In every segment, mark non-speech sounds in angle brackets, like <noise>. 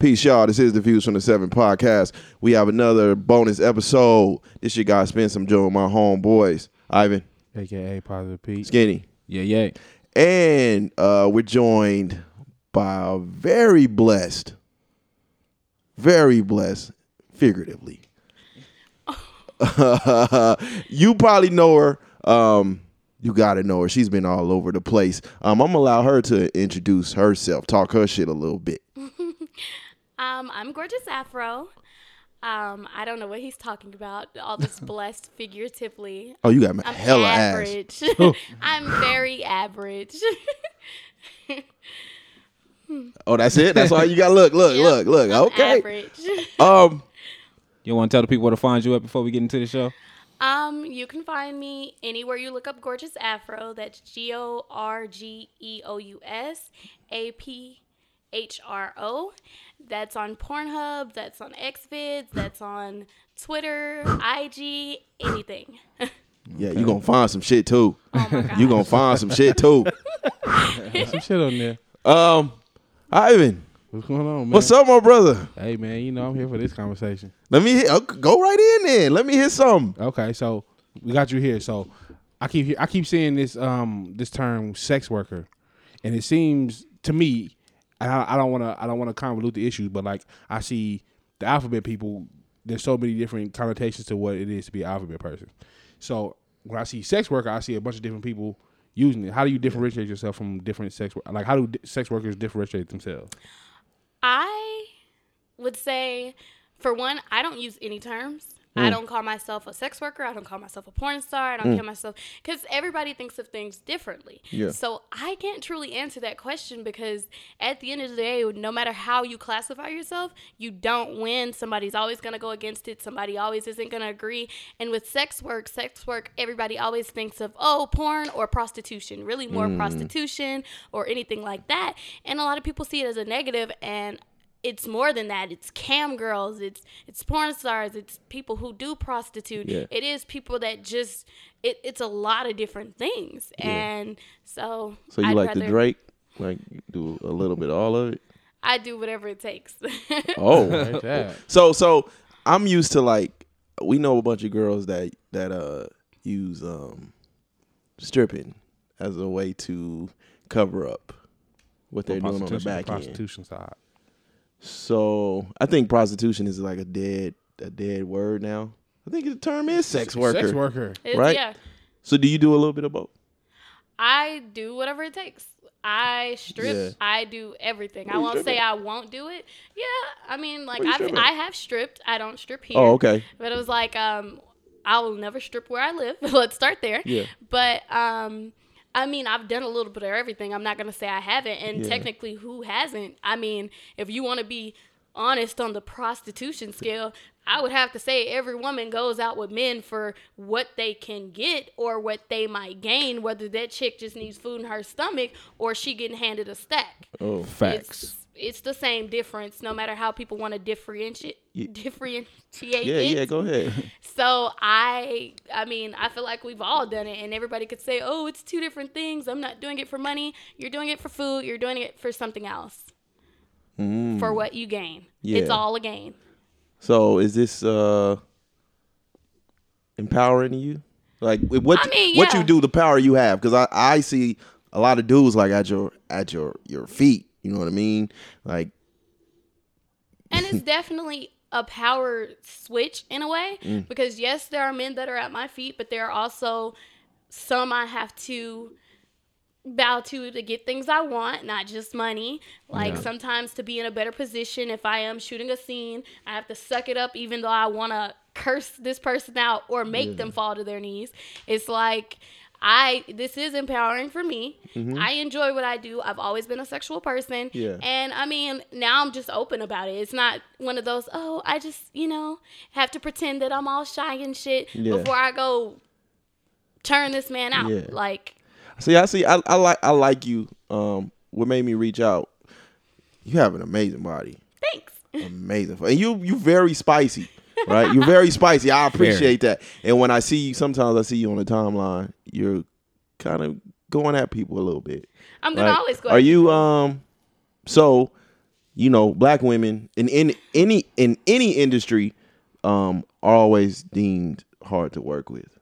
Peace, y'all. This is the Views from the Seven podcast. We have another bonus episode. This your guy spend some Joe with my homeboys, Ivan, aka Positive Pete. Skinny, Yeah, yeah. and uh, we're joined by a very blessed, very blessed, figuratively. <laughs> you probably know her. Um, you gotta know her. She's been all over the place. Um, I'm gonna allow her to introduce herself, talk her shit a little bit. <laughs> Um, I'm gorgeous Aphro. Um, I don't know what he's talking about. All this <laughs> blessed figuratively. Oh, you got I'm hella ass. average. <laughs> <laughs> I'm very average. Oh, that's it. That's all you got. Look, look, Yep, look, look. I'm okay. Average. Um, You want to tell the people where to find you at before we get into the show? Um, you can find me anywhere you look up Gorgeous Aphro. That's G O R G E O U S A P H R O. That's on Pornhub. That's on Xvids. That's on Twitter, IG, anything. yeah, you're gonna find some shit too. Oh my god. <laughs> You gonna find some shit too. Some shit on there. Um, Ivan, What's going on, man? what's up, my brother? Hey, man, you know I'm here for this conversation. Let me hit, uh, go right in there. Let me hit something. Okay, so we got you here. So I keep I keep seeing this um this term sex worker, and it seems to me, and I, I don't want to I don't want to convolute the issues, but like I see the alphabet people. There's so many different connotations to what it is to be an alphabet person. So when I see sex worker, I see a bunch of different people using it. How do you differentiate yourself from different sex? Like how do sex workers differentiate themselves? I would say, for one, I don't use any terms. I mm. don't call myself a sex worker. I don't call myself a porn star. I don't mm. call myself because everybody thinks of things differently. Yeah. So I can't truly answer that question because at the end of the day, no matter how you classify yourself, you don't win. Somebody's always going to go against it. Somebody always isn't going to agree. And with sex work, sex work, everybody always thinks of oh, porn or prostitution. Really, more mm. prostitution or anything like that. And a lot of people see it as a negative and it's more than that. It's cam girls. It's it's porn stars. It's people who do prostitute. Yeah. It is people that just it, it's a lot of different things. And so So you I'd like the Drake? Like do a little bit of all of it? I do whatever it takes. <laughs> Oh, Right so so I'm used to like we know a bunch of girls that that uh use um stripping as a way to cover up what they're doing on the Prostitution- back end. prostitution side. So I think prostitution is like a dead a dead word now. I think the term is sex worker. Sex worker. It's- Right? Yeah. So do you do a little bit of both? I do whatever it takes. I strip. Yeah. I do everything. Where I won't say? I won't do it. Yeah, I mean, like I've. I have stripped. I don't strip here. Oh, okay. But it was like, um, I will never strip where I live. <laughs> Let's start there. Yeah. But um, I mean, I've done a little bit of everything. I'm not gonna say I haven't. And Yeah. technically, who hasn't? I mean, if you want to be honest on the prostitution scale, I would have to say every woman goes out with men for what they can get or what they might gain, whether that chick just needs food in her stomach or she getting handed a stack. Oh, Facts. It's, it's the same difference, no matter how people want to differentiate. Differentiate. yeah, it. yeah. Go ahead. <laughs> So I, I mean, I feel like we've all done it, and everybody could say, "Oh, it's two different things. I'm not doing it for money. You're doing it for food. You're doing it for something else. For what you gain. It's all a gain. So is this uh empowering you? Like what I mean, yeah. what you do, the power you have? Because I I see a lot of dudes like at your at your your feet. You know what I mean? Like And it's <laughs> definitely a power switch in a way Mm. because yes, there are men that are at my feet, but there are also some I have to bow to to get things I want, not just money. Like sometimes to be in a better position if I am shooting a scene, I have to suck it up even though I want to curse this person out or make them fall to their knees. It's like I this is empowering for me. I enjoy what I do. I've always been a sexual person. Mm-hmm. Yeah. And I mean, now I'm just open about it. It's not one of those, oh, I just, you know, have to pretend that I'm all shy and shit Yeah. before I go turn this man out. Yeah. Like see, I see. I, I like I like you. Um, what made me reach out? You have an amazing body. Thanks. amazing, and you you very spicy, right? You're very <laughs> spicy. I appreciate that. And when I see you, sometimes I see you on the timeline. You're kind of going at people a little bit. I'm gonna Like, always go. Are you um? So you know, black women in, in any in any industry um, are always deemed hard to work with.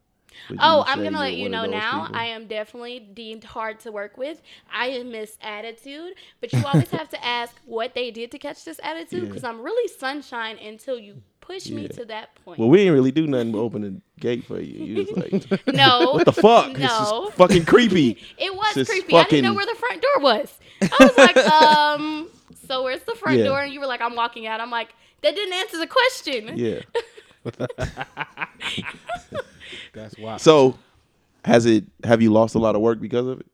Would Oh, I'm gonna let you know now. people? I am definitely deemed hard to work with. I am Miss Attitude, but you always <laughs> have to ask what they did to catch this attitude Yeah. because I'm really sunshine until you push me to that point. Well, we didn't really do nothing but open the gate for you. You was like, <laughs> no, <laughs> what the fuck? This No. is fucking creepy. <laughs> it was This creepy. I didn't know where the front door was. I was like, um, so where's the front Yeah. door? And you were like, I'm walking out. I'm like, that didn't answer the question. Yeah. That's wild. So, has it? Have you lost a lot of work because of it?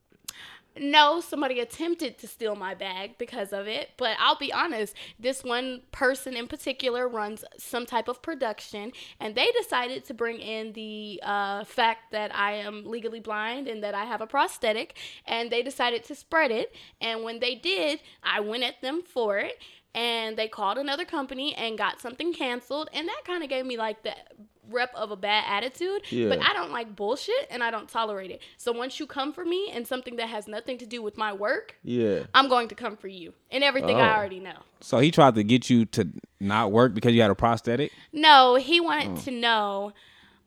No, somebody attempted to steal my bag because of it, but I'll be honest, this one person in particular runs some type of production, and they decided to bring in the uh, fact that I am legally blind and that I have a prosthetic, and they decided to spread it. And when they did, I went at them for it, and they called another company and got something canceled, and that kind of gave me like the rep of a bad attitude Yeah. but i don't like bullshit and i don't tolerate it so once you come for me and something that has nothing to do with my work Yeah. i'm going to come for you and everything i Oh. already know So he tried to get you to not work because you had a prosthetic. no he wanted Oh. to know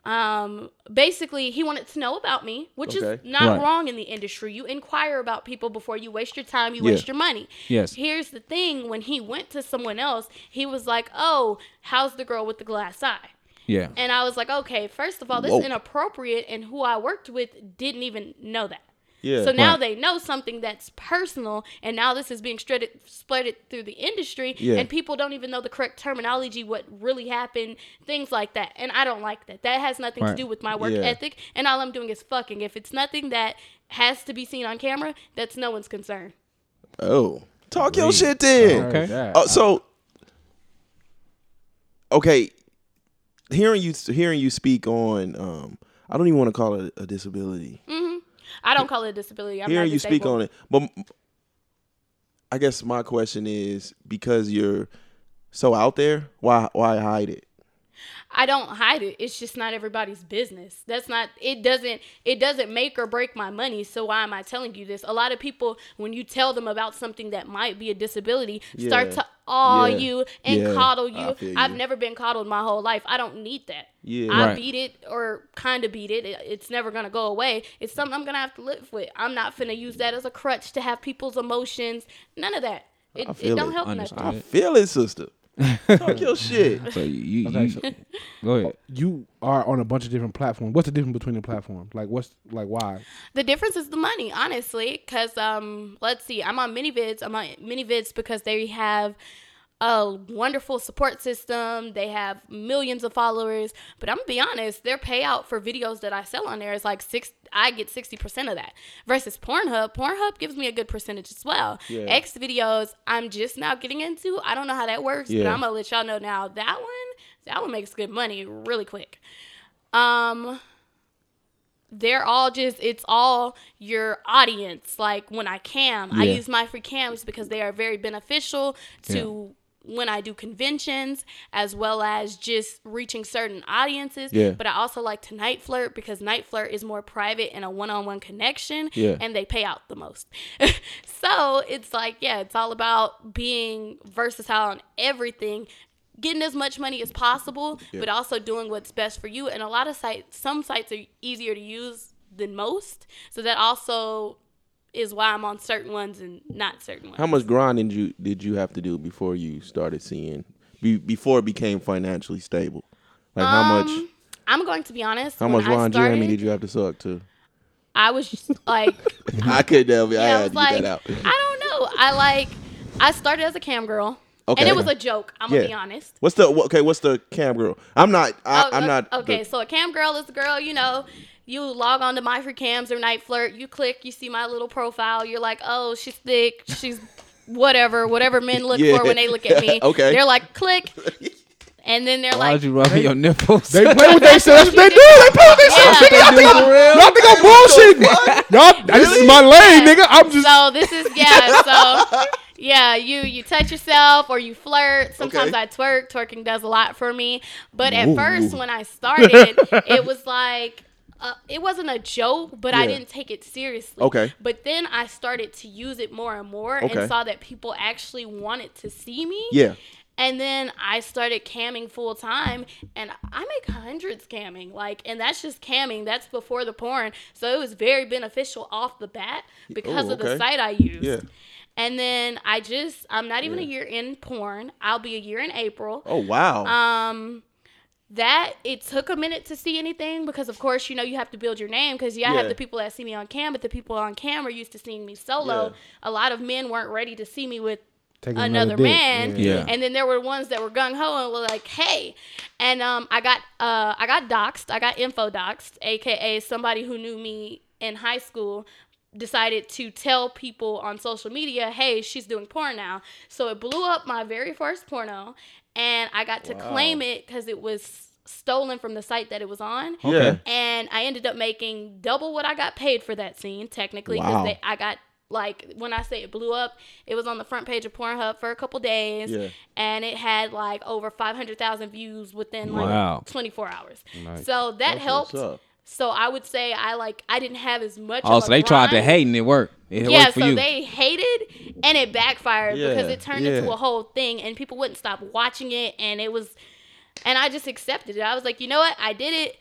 um basically he wanted to know about me which is not Right. wrong in the industry you inquire about people before you waste your time you Yeah. waste your money Yes. here's the thing when he went to someone else he was like oh how's the girl with the glass eye Yeah. And I was like, okay, first of all, this Whoa. is inappropriate, and who I worked with didn't even know that. Yeah. So now Right. they know something that's personal, and now this is being spread spread through the industry, Yeah. and people don't even know the correct terminology, what really happened, things like that. And I don't like that. That has nothing Right. to do with my work Yeah. ethic, and all I'm doing is fucking. If it's nothing that has to be seen on camera, that's no one's concern. Oh, talk your shit then. Okay. Uh, so, okay, hearing you hearing you speak on, um, I don't even want to call it a disability. I don't call it a disability. I'm hearing you speak on it, but I guess my question is because you're so out there, why why hide it? I don't hide it. It's just not everybody's business. That's not it doesn't it doesn't make or break my money. So why am I telling you this? A lot of people when you tell them about something that might be a disability, start to awe Yeah. you and Yeah. coddle you. I've you. never been coddled my whole life. I don't need that. Yeah. I Right. beat it or kind of beat it. It- It's never going to go away. It's something I'm going to have to live with. I'm not finna use that as a crutch to have people's emotions. None of that. It, I it don't it. help Understood. nothing. I feel it, sister. Talk your shit. <laughs> So you, Okay, you so- go ahead. you are on a bunch of different platforms. What's the difference between the platforms? Like, what's like why? The difference is the money, honestly. Because um, let's see, I'm on ManyVids. I'm on ManyVids because they have a wonderful support system. They have millions of followers. But I'm gonna be honest, their payout for videos that I sell on there is like six. I get sixty percent of that. Versus Pornhub, Pornhub gives me a good percentage as well. Yeah. X videos, I'm just now getting into. I don't know how that works, but I'm gonna let y'all know now. That one, that one makes good money really quick. Um they're all just it's all your audience like when i cam i use my free cams because they are very beneficial to when i do conventions as well as just reaching certain audiences Yeah. but i also like to NiteFlirt because NiteFlirt is more private and a one-on-one connection Yeah. and they pay out the most <laughs> so it's like yeah it's all about being versatile on everything getting as much money as possible, Yeah. but also doing what's best for you. And a lot of sites, some sites are easier to use than most. So that also is why I'm on certain ones and not certain ones. How much grinding did you did you have to do before you started seeing be, before it became financially stable? Like how much Um, I'm going to be honest. how much I Ron started, Jeremy did you have to suck to? I was just like, <laughs> I could never. I yeah, I had was to like, get that out. I don't know. I like, I started as a cam girl. Okay. And it was a joke. I'm Yeah. gonna be honest. What's the okay? What's the cam girl? I'm not. I, Oh, I'm o- not. Okay, the- so a cam girl is a girl, you know, you log on to my free cams or NiteFlirt, you click, you see my little profile, you're like, oh, she's thick, she's whatever, whatever men look Yeah. for when they look at me. <laughs> Okay. They're like, click. <laughs> And then they're Why like, would you rub your nipples? They play with themselves. That's what they do. They play with themselves. Yeah. Nigga, Y'all think I'm, y'all think I'm bullshitting? Y'all, this is my lane, nigga. I'm just. so this is yeah, so <laughs> yeah, you you touch yourself or you flirt. Sometimes Okay. I twerk. Twerking does a lot for me. But at Ooh. first when I started, <laughs> it was like uh, it wasn't a joke, but I didn't take it seriously. Okay. But then I started to use it more and more Okay. and saw that people actually wanted to see me. Yeah. And then I started camming full time, and I make hundreds camming. Like, and that's just camming. That's before the porn. So it was very beneficial off the bat because Oh, of the site I used. Yeah. And then I just, I'm not even a year in porn. I'll be a year in April. Oh wow. Um, that it took a minute to see anything because, of course, you know you have to build your name because yeah, I have the people that see me on cam, but the people on cam are used to seeing me solo. Yeah. A lot of men weren't ready to see me with Taking another dick. man. Yeah. And then there were ones that were gung ho and were like, "Hey," and um, I got uh, I got doxxed. I got info doxxed, aka somebody who knew me in high school decided to tell people on social media, "Hey, she's doing porn now." So it blew up my very first porno, and I got to claim it because it was stolen from the site that it was on. yeah. And I ended up making double what I got paid for that scene, technically, Wow. because I got like when I say it blew up, it was on the front page of Pornhub for a couple days, Yeah. and it had like over five hundred thousand views within like twenty four hours. Nice. So that That's helped. What's up. So I would say I like I didn't have as much. Oh, of so a they tried to hate and it worked. It Yeah, worked for so you. they hated and it backfired because it turned yeah. into a whole thing and people wouldn't stop watching it and it was and I just accepted it. I was like, you know what? I did it.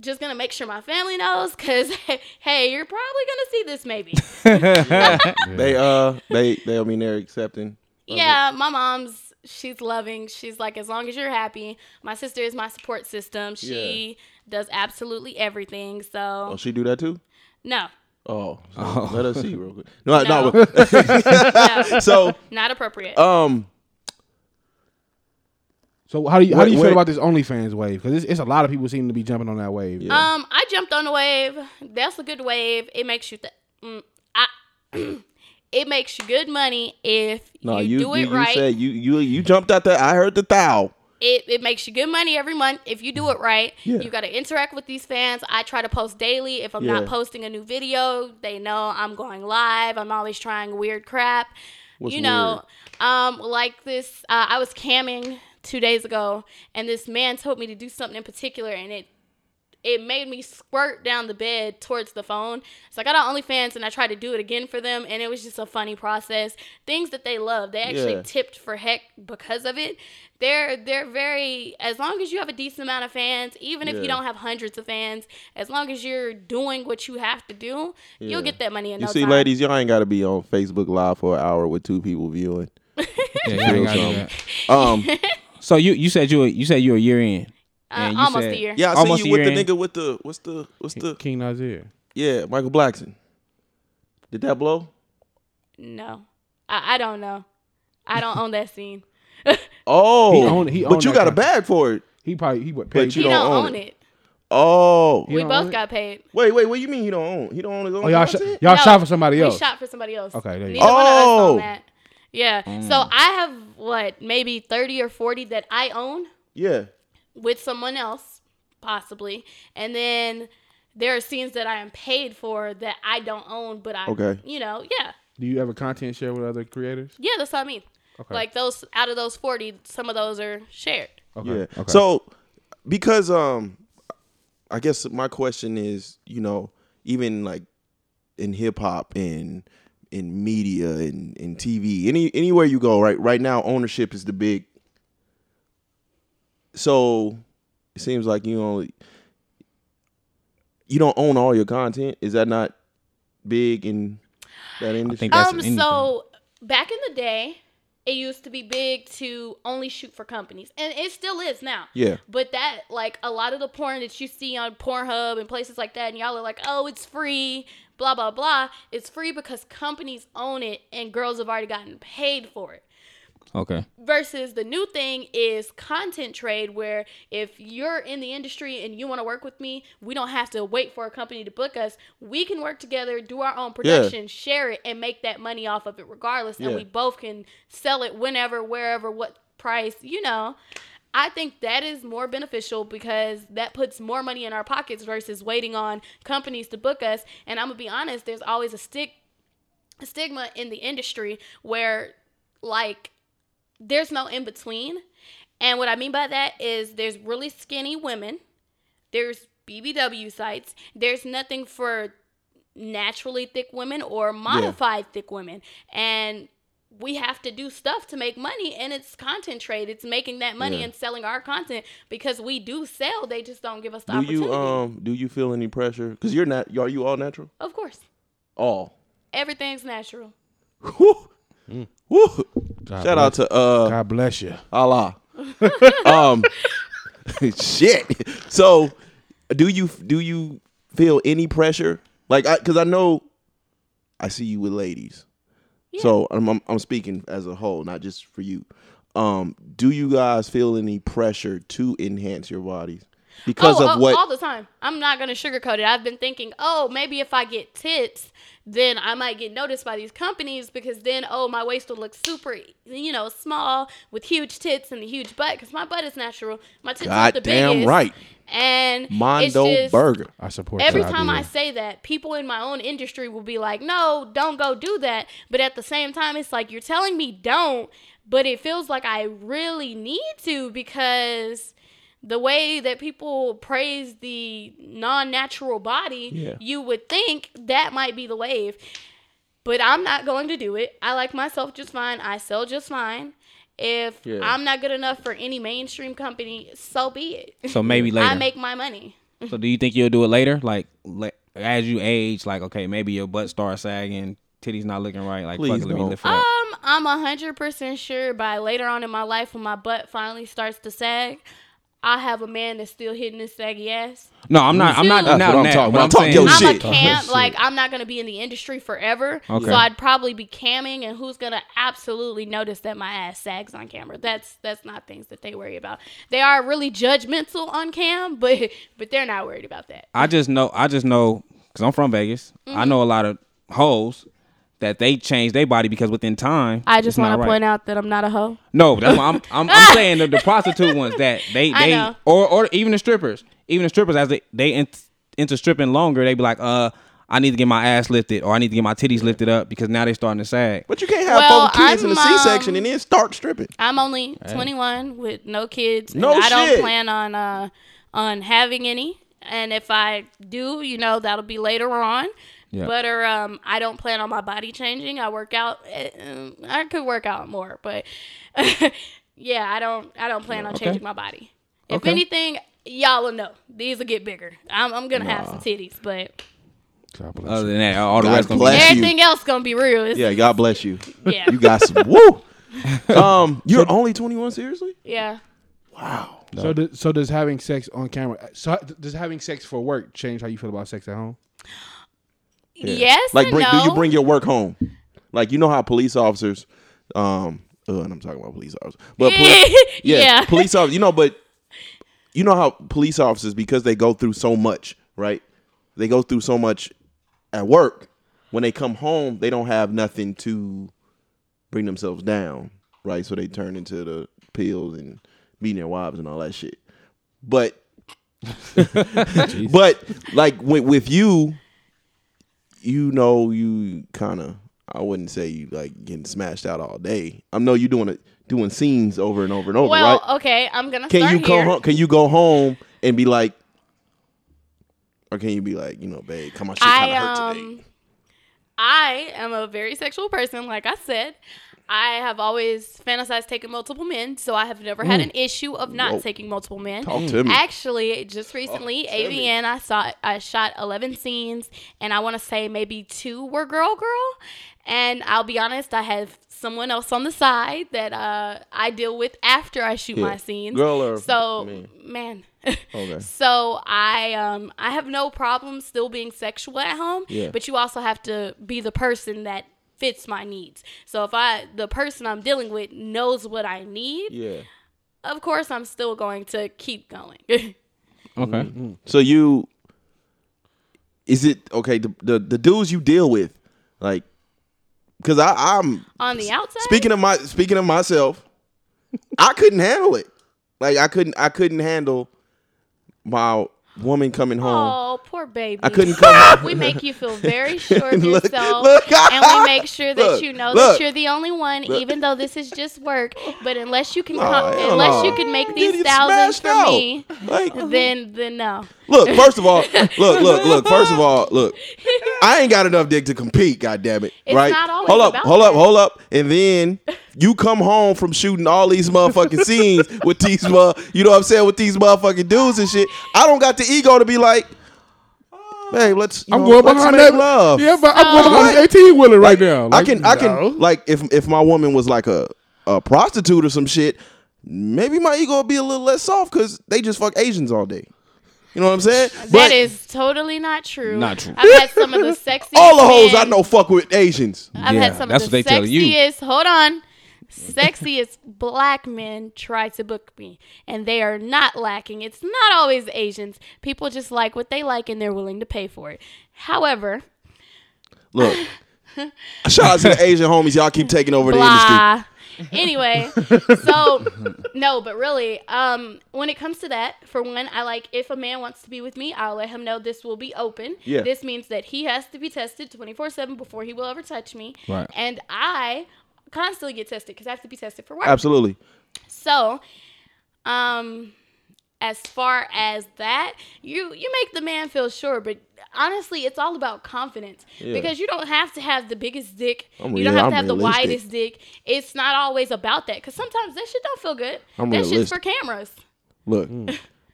Just gonna make sure my family knows because <laughs> hey, you're probably gonna see this maybe. <laughs> They uh they they I mean they're accepting. of it. yeah, my mom's she's loving. She's like, as long as you're happy. My sister is my support system. She does absolutely everything. So Oh, she do that too? no, Oh, so let us see real quick. No, no. No. <laughs> no, <laughs> so not appropriate. um So how do you how do you Wait, feel wait. about this OnlyFans wave? Because it's, it's a lot of people seem to be jumping on that wave. Yeah. Um, I jumped on the wave. That's a good wave. It makes you. Th- mm, I. <clears throat> it makes you good money if no, you, you do it you, you said you you you jumped out there. I heard the thou. it, it makes you good money every month if you do it right. Yeah. You got to interact with these fans. I try to post daily. If I'm Yeah. not posting a new video, they know I'm going live. I'm always trying weird crap. What's you know, um, like this. Uh, I was camming two days ago, and this man told me to do something in particular, and it it made me squirt down the bed towards the phone. So I got on OnlyFans and I tried to do it again for them, and it was just a funny process. Things that they love. They actually Yeah. tipped for heck because of it. They're they're very as long as you have a decent amount of fans, even if Yeah. you don't have hundreds of fans, as long as you're doing what you have to do, Yeah. you'll get that money in You no see, time. ladies, y'all ain't got to be on Facebook Live for an hour with two people viewing. <laughs> yeah, you ain't gotta do that. Um, <laughs> So you you said you were, you said you were a year in. Uh, almost said- a year. yeah, I see Almost you with the year in. nigga with the what's the what's the King Nasir. yeah Michael Blackson. Did that blow? No, I, I don't know. I don't own that scene. <laughs> Oh, He owned- he but you that got a bag for it. He probably he would pay. But you he don't don't own own it. it. Oh, He We both got paid. wait, wait, what do you mean he don't own? He don't own his own Oh y'all sh- y'all No, shot for somebody else. We else. shot for somebody else. Okay, there you Neither go. one of us Oh. own that. Yeah. So I have what maybe thirty or forty that I own yeah. With someone else, possibly, and then there are scenes that I am paid for that I don't own, but I, Okay. you know, yeah, Do you ever content share with other creators? yeah, that's what I mean. Okay. Like those out of those forty, some of those are shared. Okay. Yeah. Okay. So because um I guess my question is, you know, even like in hip hop and in media and in TV, any anywhere you go, right right now ownership is the big so it seems like you only you don't own all your content. Is that not big in that industry? think that's um, so back in the day, it used to be big to only shoot for companies, and it still is now. yeah. But that, like, a lot of the porn that you see on Pornhub and places like that, and y'all are like, oh, it's free, blah, blah, blah. It's free because companies own it and girls have already gotten paid for it. Okay. Versus the new thing is content trade, where if you're in the industry and you want to work with me, we don't have to wait for a company to book us. We can work together, do our own production, share it, and make that money off of it regardless. And we both can sell it whenever, wherever, what price, you know. I think that is more beneficial because that puts more money in our pockets versus waiting on companies to book us. And I'm gonna be honest, there's always a stick a stigma in the industry where like there's no in between. And what I mean by that is there's really skinny women. There's BBW sites. There's nothing for naturally thick women or modified thick women. And we have to do stuff to make money and it's content trade. It's making that money Yeah. and selling our content because we do sell. They just don't give us the Do opportunity. you um do you feel any pressure? Because you're not. Are you all natural? of course. All. Everything's natural. Woo. Woo. God Shout out to uh God bless you. Allah. <laughs> um, <laughs> shit. So, do you do you feel any pressure? Like, I because I know, I see you with ladies. So I'm, I'm I'm speaking as a whole, not just for you. Um, do you guys feel any pressure to enhance your bodies because oh, of oh, what? all the time. I'm not gonna sugarcoat it. I've been thinking, oh, maybe if I get tits, then I might get noticed by these companies because then, oh, my waist will look super, you know, small with huge tits and a huge butt because my butt is natural. My tits are the Goddamn biggest. right. And it's Mondo just, Burger. I support Every that time I say that, people in my own industry will be like, "No, don't go do that." But at the same time, it's like you're telling me don't, but it feels like I really need to because the way that people praise the non-natural body, Yeah. you would think that might be the wave. But I'm not going to do it. I like myself just fine. I sell just fine. If Yeah. I'm not good enough for any mainstream company, so be it. So maybe later. I make my money. so do you think you'll do it later? Like le- as you age, like okay, maybe your butt starts sagging, titties not looking right. Like Please fuck let me don't. lift up. Um, I'm a hundred percent sure by later on in my life when my butt finally starts to sag, I have a man that's still hitting his saggy ass. No, I'm not. I'm not. That's not what I'm that, talking but about. I'm talking your I'm shit. a cam Oh, like. I'm not gonna be in the industry forever. Okay. So I'd probably be camming and who's gonna absolutely notice that my ass sags on camera. That's that's not things that they worry about. They are really judgmental on cam, but but they're not worried about that. I just know. I just know because I'm from Vegas. I Mm-hmm. know a lot of hoes that they change their body because within time. I just want want to point out that I'm not a hoe. No, that's what I'm. I'm, I'm <laughs> saying the, the prostitute ones that they I they know. or or even the strippers, even the strippers as they they in, into stripping longer, they be like, uh, I need to get my ass lifted or I need to get my titties lifted up because now they're starting to sag. But you can't have Well, four kids in the I'm, C-section um, and then start stripping. I'm only 21 with no kids. and No I don't plan on uh on having any. And if I do, you know, that'll be later on. Yeah. But or um, I don't plan on my body changing. I work out. eh, um, I could work out more, but <laughs> yeah, I don't. I don't plan on Okay. changing my body. If Okay. anything, y'all will know. These will get bigger. I'm, I'm gonna have some titties, but God bless Other than that, all the God rest gonna bless be. you. everything else gonna be real. It's- Yeah, God bless you. <laughs> Yeah. You got some. Woo. <laughs> Um, you're only 21. Seriously? yeah. Wow. So, does, so does having sex on camera? So does having sex for work change how you feel about sex at home? Yeah. Yes. Like, bring, no. do you bring your work home? Like, you know how police officers, um, uh, and I'm talking about police officers, but poli- <laughs> yeah, yeah. police officers. You know, but you know how police officers because they go through so much, right? They go through so much at work. When they come home, they don't have nothing to bring themselves down, right? So they turn into the pills and beating their wives and all that shit. But <laughs> <laughs> but like with, with you, you know, you kind of I wouldn't say you like getting smashed out all day. I know you doing it doing scenes over and over and over, Well, right? okay. I'm gonna Can you go home? Can you go home and be like, or can you be like, you know, babe, come on, shit kind of hurt today. um I am a very sexual person, like I said. I have always fantasized taking multiple men, so I have never had an issue of not Whoa. taking multiple men. Talk to me. Actually, just recently, Talk to me. AVN, I saw I shot eleven scenes, and I want to say maybe two were girl girl. And I'll be honest, I have someone else on the side that uh, I deal with after I shoot Yeah. my scenes. Girl or so man? man. Okay. <laughs> So I um I have no problem still being sexual at home, Yeah. but you also have to be the person that fits my needs. So if I the person I'm dealing with knows what I need, Yeah. of course I'm still going to keep going. <laughs> Okay. Mm-hmm. So you is it okay? The the, the dudes you deal with, like, because I I'm On the outside, speaking of my speaking of myself, I couldn't handle it. Like I couldn't I couldn't handle my woman coming home. Oh, poor baby. I couldn't come. <laughs> We make you feel very <laughs> sure of Look, yourself, look. <laughs> and we make sure that Look, you know that you're the only one, even though this is just work. But unless you can, come, unless no. you can make these thousands for out. me, Like, then then no. look, first of all, look, look, look. First of all, look. I ain't got enough dick to compete. God damn it! It's right? hold up, hold up, hold up, and then you come home from shooting all these motherfucking scenes with these, uh, you know what I'm saying, with these motherfucking dudes and shit. I don't got the ego to be like, babe, let's. You I'm know, going let's behind make that. love. Yeah, but I'm going So- behind the 18 wheeler right now. I can, I can, no. like, if if my woman was like a a prostitute or some shit, maybe my ego would be a little less soft because they just fuck Asians all day. You know what I'm saying? but that is totally not true. Not true. I've had some of the <laughs> sexiest. all the hoes I know fuck with Asians. I've Yeah, had some that's of what the they tell you. sexiest. Hold on. Sexiest black men try to book me, and they are not lacking. It's not always Asians. People just like what they like, and they're willing to pay for it. However, Look, <laughs> shout out to the Asian homies. Y'all keep taking over the industry. Anyway, so no, but really, um, when it comes to that, for one, I like if a man wants to be with me, I'll let him know this will be open. Yeah. This means that he has to be tested 24 7 before he will ever touch me. Right. And I constantly get tested because I have to be tested for work. Absolutely. So, um, as far as that, you you make the man feel sure, but honestly, it's all about confidence Yeah. because you don't have to have the biggest dick. I'm you don't real- have to I'm have the widest dick. It's not always about that because sometimes that shit don't feel good. I'm That's just for cameras. Look,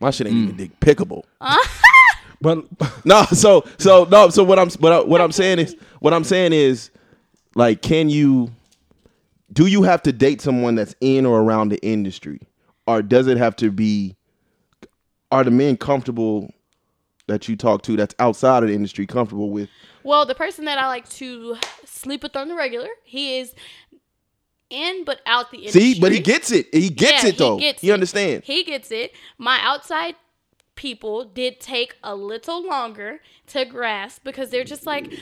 my shit ain't even dick pickable. <laughs> But <laughs> No, so so no, so what I'm what I, what I'm saying is what I'm saying is like can you do you have to date someone that's in or around the industry or does it have to be are the men comfortable that you talk to that's outside of the industry comfortable with Well, the person that I like to sleep with on the regular, he is in but out the industry. See, but he gets it. He gets Yeah, it though. He, gets He understands. He gets it. My outside people did take a little longer to grasp because they're just like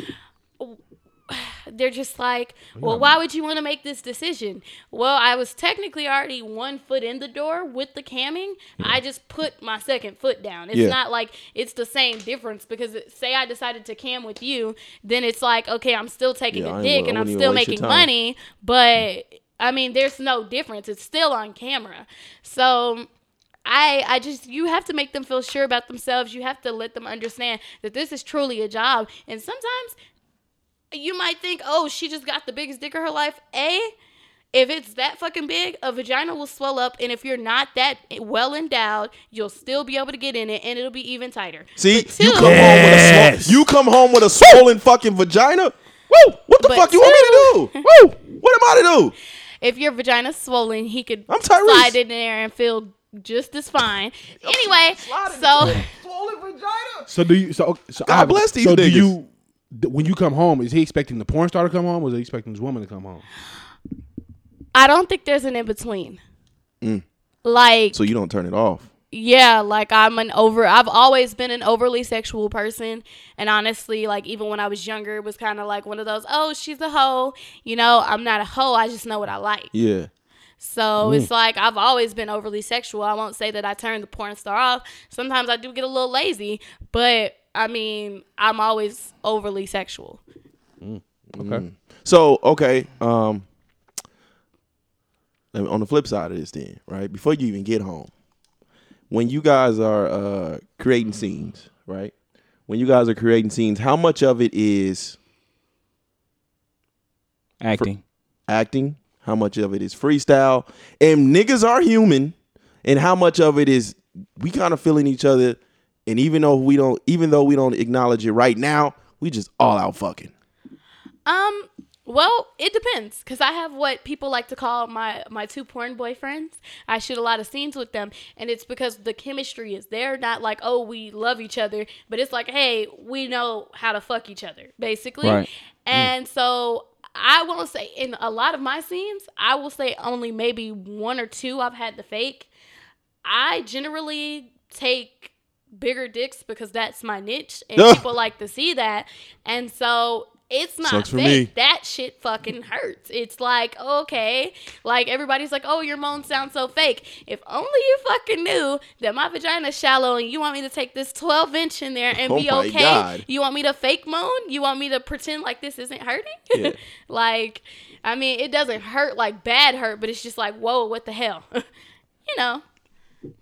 <sighs> they're just like, well, why would you want to make this decision? Well, I was technically already one foot in the door with the camming. I just put my second foot down. It's Yeah. not like it's the same difference because it, say I decided to cam with you, then it's like, okay, I'm still taking Yeah, a dick and I'm still even waste your making money, but I mean, there's no difference. It's still on camera. So I I just you have to make them feel sure about themselves. You have to let them understand that this is truly a job. And sometimes you might think, "Oh, she just got the biggest dick of her life." A if it's that fucking big, a vagina will swell up, and if you're not that well endowed, you'll still be able to get in it, and it'll be even tighter. See, But you two- come home with a Yes. swole, you come home with a swollen fucking vagina. Woo! What the But fuck you want me to do? <laughs> Woo! What am I to do? if your vagina's swollen, he could I'm Tyrese. slide in there and feel just as fine. Anyway, so Swollen vagina. so do you? So, so God I bless these So do you? Th- When you come home, is he expecting the porn star to come home, or is he expecting this woman to come home? I don't think there's an in between. Like, Mm. So you don't turn it off. yeah, like I'm an over. I've always been an overly sexual person, and honestly, like even when I was younger, it was kind of like one of those. Oh, she's a hoe. You know, I'm not a hoe. I just know what I like. Yeah. So it's like I've always been overly sexual. I won't say that I turned the porn star off. Sometimes I do get a little lazy, but I mean, I'm always overly sexual. Okay. So okay, um, let me- on the flip side of this, then right before you even get home, when you guys are uh, creating scenes, right? When you guys are creating scenes, how much of it is Acting. acting? How much of it is freestyle? And niggas are human, and how much of it is we kind of feeling each other, and even though we don't, even though we don't acknowledge it right now, we just all out fucking. Um, well, it depends because I have what people like to call my my two porn boyfriends. I shoot a lot of scenes with them, and it's because the chemistry is there. Not like oh we love each other, but it's like hey we know how to fuck each other basically. Right. And so I won't say in a lot of my scenes, I will say only maybe one or two I've had the fake. I generally take bigger dicks because that's my niche and Ugh. people like to see that. And so it's not Sucks for fake. me. That shit fucking hurts. It's like, okay. Like everybody's like, oh, your moan sounds so fake. If only you fucking knew that my vagina's shallow and you want me to take this 12 inch in there and Oh be okay. God. You want me to fake moan? You want me to pretend like this isn't hurting? Yeah. <laughs> like, I mean, it doesn't hurt like bad hurt, but it's just like, whoa, what the hell? <laughs> you know?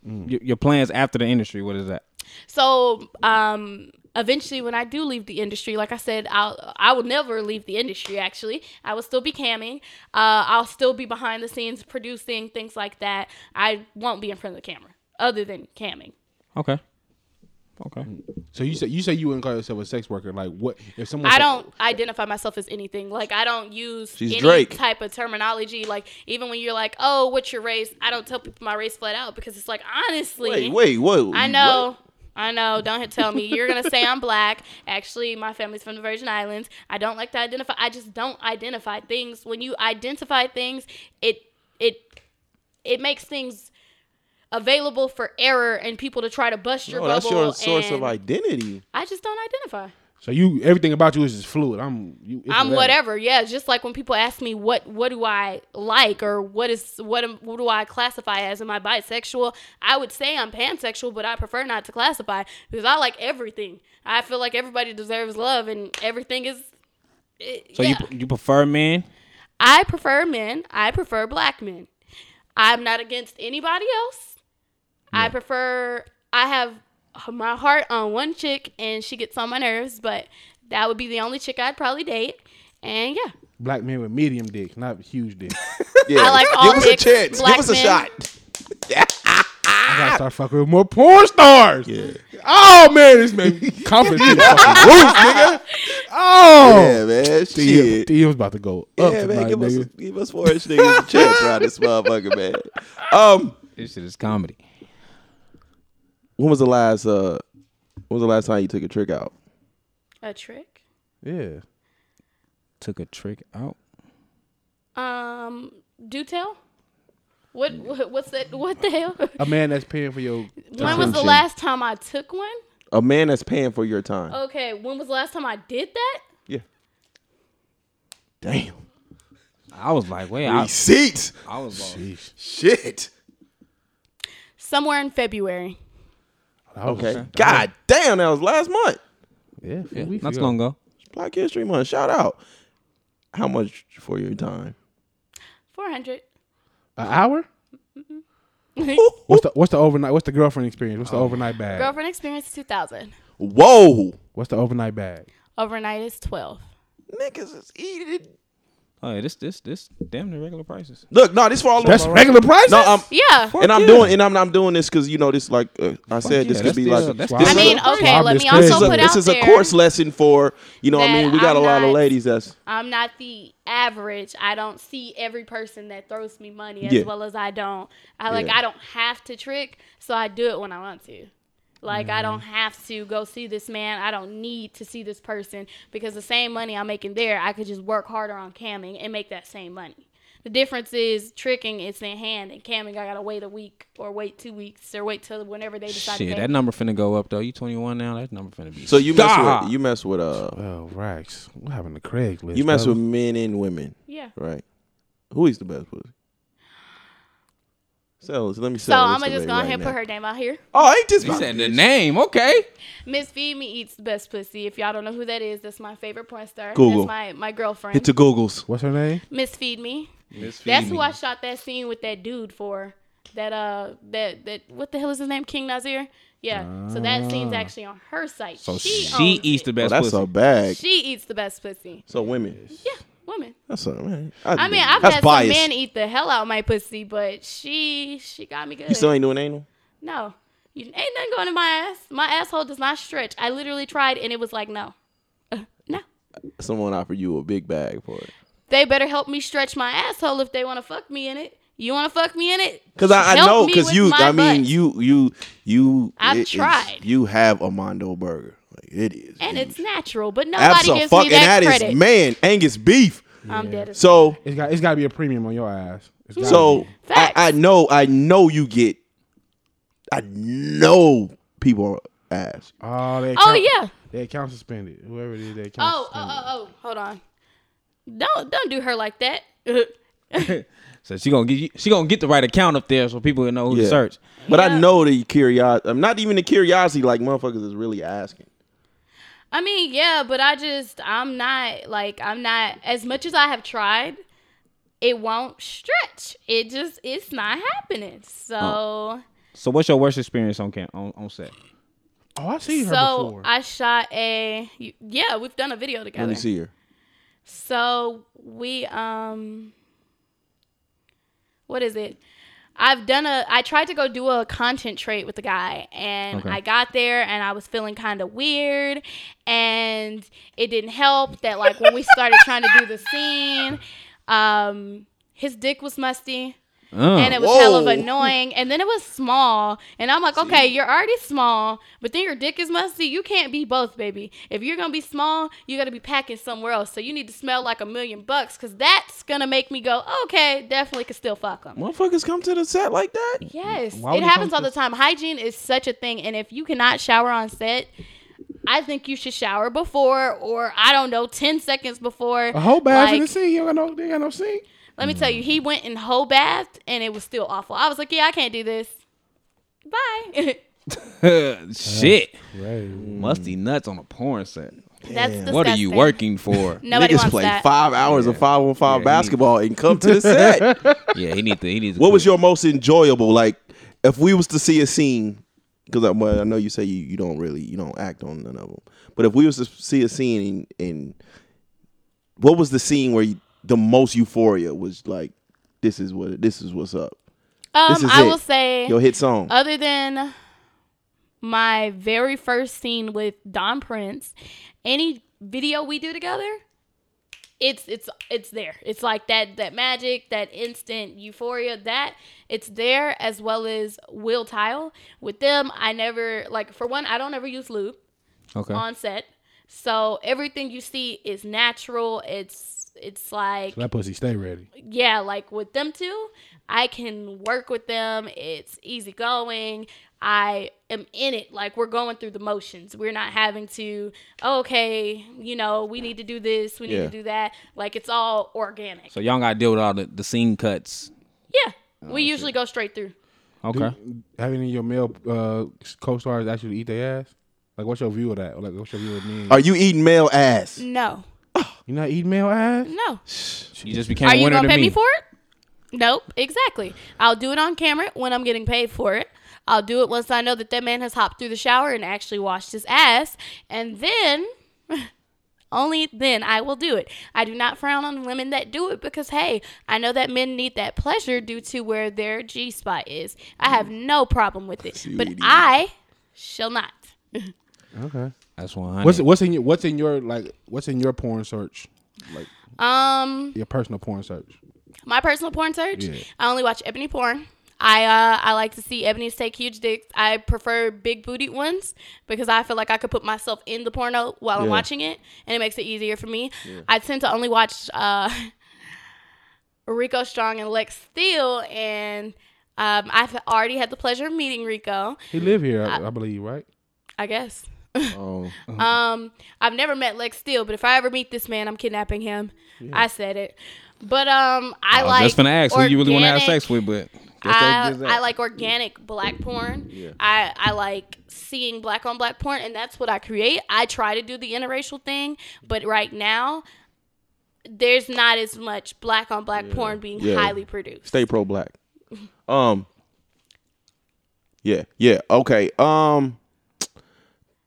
Your, your plans after the industry, what is that? So, um, eventually, when I do leave the industry, like I said, I'll I will never leave the industry. Actually, I will still be camming. Uh, I'll still be behind the scenes producing things like that. I won't be in front of the camera, other than camming. Okay. Okay. So you say you say you wouldn't call yourself a sex worker? Like what if someone? I said- don't identify myself as anything. Like I don't use She's any Drake. type of terminology. Like even when you're like, "Oh, what's your race?" I don't tell people my race flat out because it's like honestly, Wait, wait, what? I know. I know. Don't tell me. You're gonna say I'm black. Actually, my family's from the Virgin Islands. I don't like to identify. I just don't identify things. When you identify things, it it it makes things available for error and people to try to bust your No, that's your source of identity. I just don't identify. So you everything about you is just fluid. I'm you. I'm whatever. Yeah, just like when people ask me what what do I like or what is what am, what do I classify as? Am I bisexual? I would say I'm pansexual, but I prefer not to classify because I like everything. I feel like everybody deserves love and everything is. it- So yeah. you you prefer men? I prefer men. I prefer black men. I'm not against anybody else. I prefer. I have my heart on one chick, and she gets on my nerves, but that would be the only chick I'd probably date. And yeah. black men with medium dick, not huge dick. <laughs> Yeah. I like all Give us a chance. black Give us a men. shot. I gotta start fucking with more porn stars. Yeah. Oh man, this man me <laughs> confident. through the fucking roof, nigga. Oh, Yeah, man. DM, Shit. DM's about to go up Yeah, man. tonight, Give us, nigga. give us four inch niggas a chance around this motherfucker, man. Um, This shit is comedy. When was the last uh, when was the last time you took a trick out? A trick? Yeah. Took a trick out. Um, do tell. What, what what's that? What the hell? A man that's paying for your. when was the last time I took one? A man that's paying for your time. Okay, when was the last time I did that? Yeah. Damn. I was like, wait, I, Receipts. I was lost. Sheesh. Shit. Somewhere in February. That was- Okay. God damn, that was last month. Yeah, a few Yeah, weeks not too ago. long ago. Black History Month. Shout out. How much for your time? Four hundred. An hour? Mm-hmm. <laughs> What's the what's the overnight? What's the girlfriend experience? What's the oh. overnight bag? Girlfriend experience two thousand. Whoa. What's the overnight bag? Overnight is twelve. Niggas is eating. Oh yeah, this this this damn near regular prices. Look, no, this for all That's of regular prices. No, I'm Yeah. and I'm yeah. doing and I'm I'm doing this because you know this like uh, I said yeah, this could be the, like that's this I mean, a, okay. Let me also this is a, put this out is a course lesson for you know what I mean. We got a I'm lot of ladies that's I'm not the average. I don't see every person that throws me money as Yeah. well as I don't. I like Yeah. I don't have to trick, so I do it when I want to. Like I don't have to go see this man. I don't need to see this person because the same money I'm making there, I could just work harder on camming and make that same money. The difference is tricking it's in hand and camming I gotta wait a week or wait two weeks or wait till whenever they decide to Shit, pay. that number finna go up though. You 21 now. That number finna be. so you mess God. with you mess with uh Oh, Rax. What happened to Craigslist? you mess brother? with men and women, yeah. right? Who is the best pussy? So, so let me So settle I'm this gonna just go right ahead and put her name out here. Oh, I ain't this You said the name, okay? Miss Feed Me eats the best pussy. If y'all don't know who that is, that's my favorite porn star. Google. That's my, my girlfriend. Hit the Googles. What's her name? Miss Feed Me. Miss Feed Me. That's who I shot that scene with that dude for. That uh that that what the hell is his name? King Nasir? Yeah. So that scene's actually on her site. So she she owns eats it. the Oh, best that's pussy. a bag. She eats the best pussy. So women. Yeah, woman. That's a man. I mean, I've had biased. some men eat the hell out of my pussy, but she she got me good. You still ain't doing anal? no, you, ain't nothing going in my ass. My asshole does not stretch. I literally tried, and it was like no, Uh, no. Someone offered you a big bag for it. They better help me stretch my asshole if they want to fuck me in it. You want to fuck me in it? Cause I, I know, cause you, I mean, butt. you, you, you. I've it tried. You have a Mondo burger. Like it is. and huge. it's natural, but nobody gives Abso-fuck- me that, and that is credit. man Angus beef. I'm dead. So, It's got it's got to be a premium on your ass. It's so. I, I know, I know you get. I know people ass. Oh, they Oh yeah. they account suspended. Whoever it is, they account Oh, oh, oh suspended. oh, oh, hold on. Don't don't do her like that. <laughs> So she gonna get you, she gonna get the right account up there so people will know who to search. But I know the curiosity. I'm not even the curiosity. Like motherfuckers is really asking. I mean, yeah, but I just I'm not like I'm not as much as I have tried. It won't stretch. It just it's not happening. So So what's your worst experience on camp on, on set? Oh, I seen her so before. I shot a yeah. We've done a video together. Let me see her. So we um what is it? I've done a I tried to go do a content trade with the guy and Okay. I got there and I was feeling kind of weird and it didn't help that like when we started trying to do the scene um his dick was musty Oh. and it was hell of annoying. And then it was small, and I'm like, okay, you're already small, but then your dick is musty. You can't be both, baby. If you're gonna be small, you gotta be packing somewhere else. So you need to smell like a million bucks, cause that's gonna make me go, okay, definitely could still fuck them. Motherfuckers come to the set like that. Yes, Why it happens all the time. Hygiene is such a thing, and if you cannot shower on set. I think you should shower before, or I don't know, ten seconds before. a whole bath in the sink. You don't got no, they got no sink. Let me tell you, mm. he went in whole bath and it was still awful. I was like, yeah, I can't do this. Bye. <laughs> <laughs> Shit. Musty nuts on a porn set. That's disgusting. What are you working for? <laughs> Nobody Niggas wants play that. five hours of five on five Yeah, basketball and come to the set. yeah, he need to. He needs. To what was your most enjoyable? Like, if we was to see a scene, because I, well, I know you say you, you don't really you don't act on none of them, but if we was to see a scene and, and what was the scene where you, the most euphoria was like, this is what this is what's up. Um, This is I it. will say, Your hit song. other than my very first scene with Don Prince, any video we do together, it's it's it's there. It's like that that magic, that instant euphoria. That it's there as well as Will Tile. With them, I never like for one, I don't ever use lube. Okay. on set. So everything you see is natural. It's it's like So that pussy stay ready. yeah, like with them two, I can work with them. It's easy going. I am in it. Like we're going through the motions. We're not having to, oh, okay, you know, we need to do this, we need Yeah. to do that. Like it's all organic. So y'all got to deal with all the, the scene cuts. yeah. We usually go straight through. Okay. Do, have any of your male uh, co-stars actually eat their ass? Like, what's your view of that? Like, what's your view of me? Are you eating male ass? No. You not eating male ass? No. You just became Are a you gonna to pay me. me for it? Nope, exactly. I'll do it on camera when I'm getting paid for it. I'll do it once I know that that man has hopped through the shower and actually washed his ass, and then <laughs> only then I will do it. I do not frown on women that do it because hey, I know that men need that pleasure due to where their G spot is. I have no problem with it, but I shall not. <laughs> Okay. That's one hundred. What's what's in your what's in your like what's in your porn search? Like Um, your personal porn search. My personal porn search. Yeah. I only watch ebony porn. I uh I like to see ebony's take huge dicks. I prefer big booty ones because I feel like I could put myself in the porno while I'm watching it, and it makes it easier for me. I tend to only watch uh <laughs> Rico Strong and Lex Steele, and um, I've already had the pleasure of meeting Rico. He live here, I, I believe, right? I guess. Oh, <laughs> Um, I've never met Lex Steele, but if I ever meet this man, I'm kidnapping him. I said it. But um, I, I like. just gonna ask who you really want to have sex with, but I, that gives that. I like organic black porn. I, I like seeing black on black porn, and that's what I create. I try to do the interracial thing, but right now, there's not as much black on black porn being Yeah. highly produced. stay pro black. <laughs> Um. Yeah. Yeah. Okay. Um.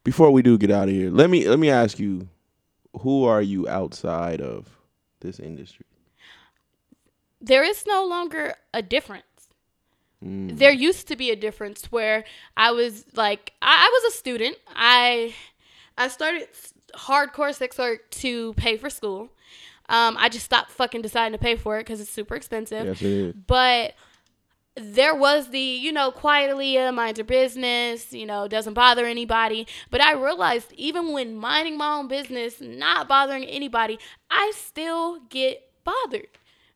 Before we do get out of here, let me let me ask you, who are you outside of this industry? there is no longer a difference. Mm. There used to be a difference where I was like, I, I was a student. I I started hardcore sex work to pay for school. Um, I just stopped fucking deciding to pay for it because it's super expensive. Yes, it is. But there was the, you know, quiet Aaliyah, mind your business, you know, doesn't bother anybody. But I realized even when minding my own business, not bothering anybody, I still get bothered.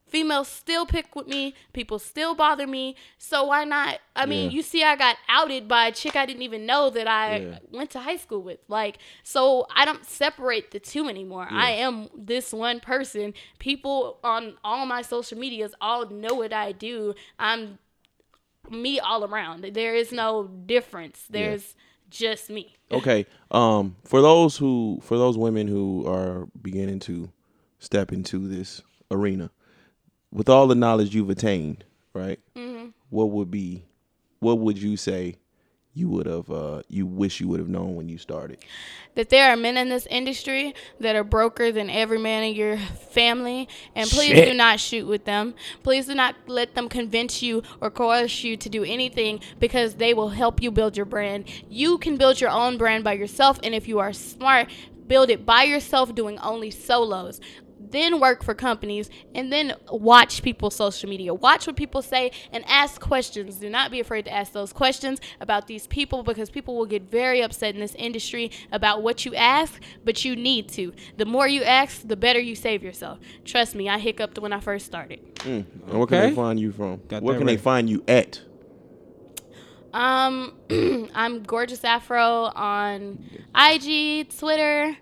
Females still pick with me. People still bother me. So why not? I mean, Yeah. you see, I got outed by a chick I didn't even know that I Yeah. went to high school with. Like, so I don't separate the two anymore. I am this one person. People on all my social medias all know what I do. I'm me all around. There is no difference. There's just me. Okay. Um, for those who, for those women who are beginning to step into this arena, with all the knowledge you've attained, right? Mm-hmm. What would be, what would you say you would have, uh, you wish you would have known when you started? that there are men in this industry that are broker than every man in your family. And please Shit. do not shoot with them. Please do not let them convince you or coerce you to do anything because they will help you build your brand. You can build your own brand by yourself. And if you are smart, build it by yourself doing only solos. Then work for companies and then watch people's social media. Watch what people say and ask questions. Do not be afraid to ask those questions about these people because people will get very upset in this industry about what you ask, but you need to. The more you ask, the better you save yourself. Trust me, I hiccuped when I first started. And where can they find you from? Got where that can they find you at? Um, <clears throat> I'm gorgeous Aphro on IG, Twitter,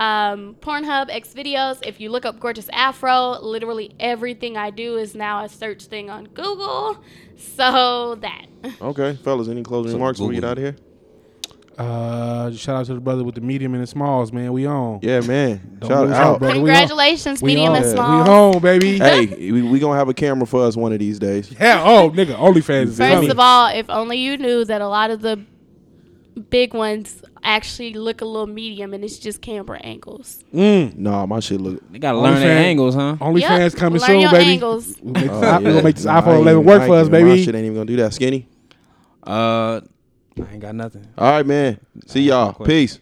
um, Pornhub, X videos. If you look up gorgeous Aphro, literally everything I do is now a search thing on Google. <laughs> So that. Okay, fellas, any closing So remarks before we get out of here? Uh, shout out to the brother with the medium and the smalls, man. We on. Yeah, man. Don't Shout lose out. brother. Congratulations, We medium on. and Yeah. small. We home, baby. hey, we, we gonna have a camera for us one of these days. Yeah. Oh, nigga. OnlyFans is First coming. of all, if only you knew that a lot of the big ones actually look a little medium and it's just camera angles. Mm. Nah, my shit look. They gotta learn their angles, huh? OnlyFans Yep, coming learn soon, your baby. angles. We make this, Oh, we yeah. gonna make this Nah, iPhone 11 work for us, even- My baby. shit ain't even gonna do that. Skinny. Uh, I ain't got nothing. All right, man. See y'all. Peace.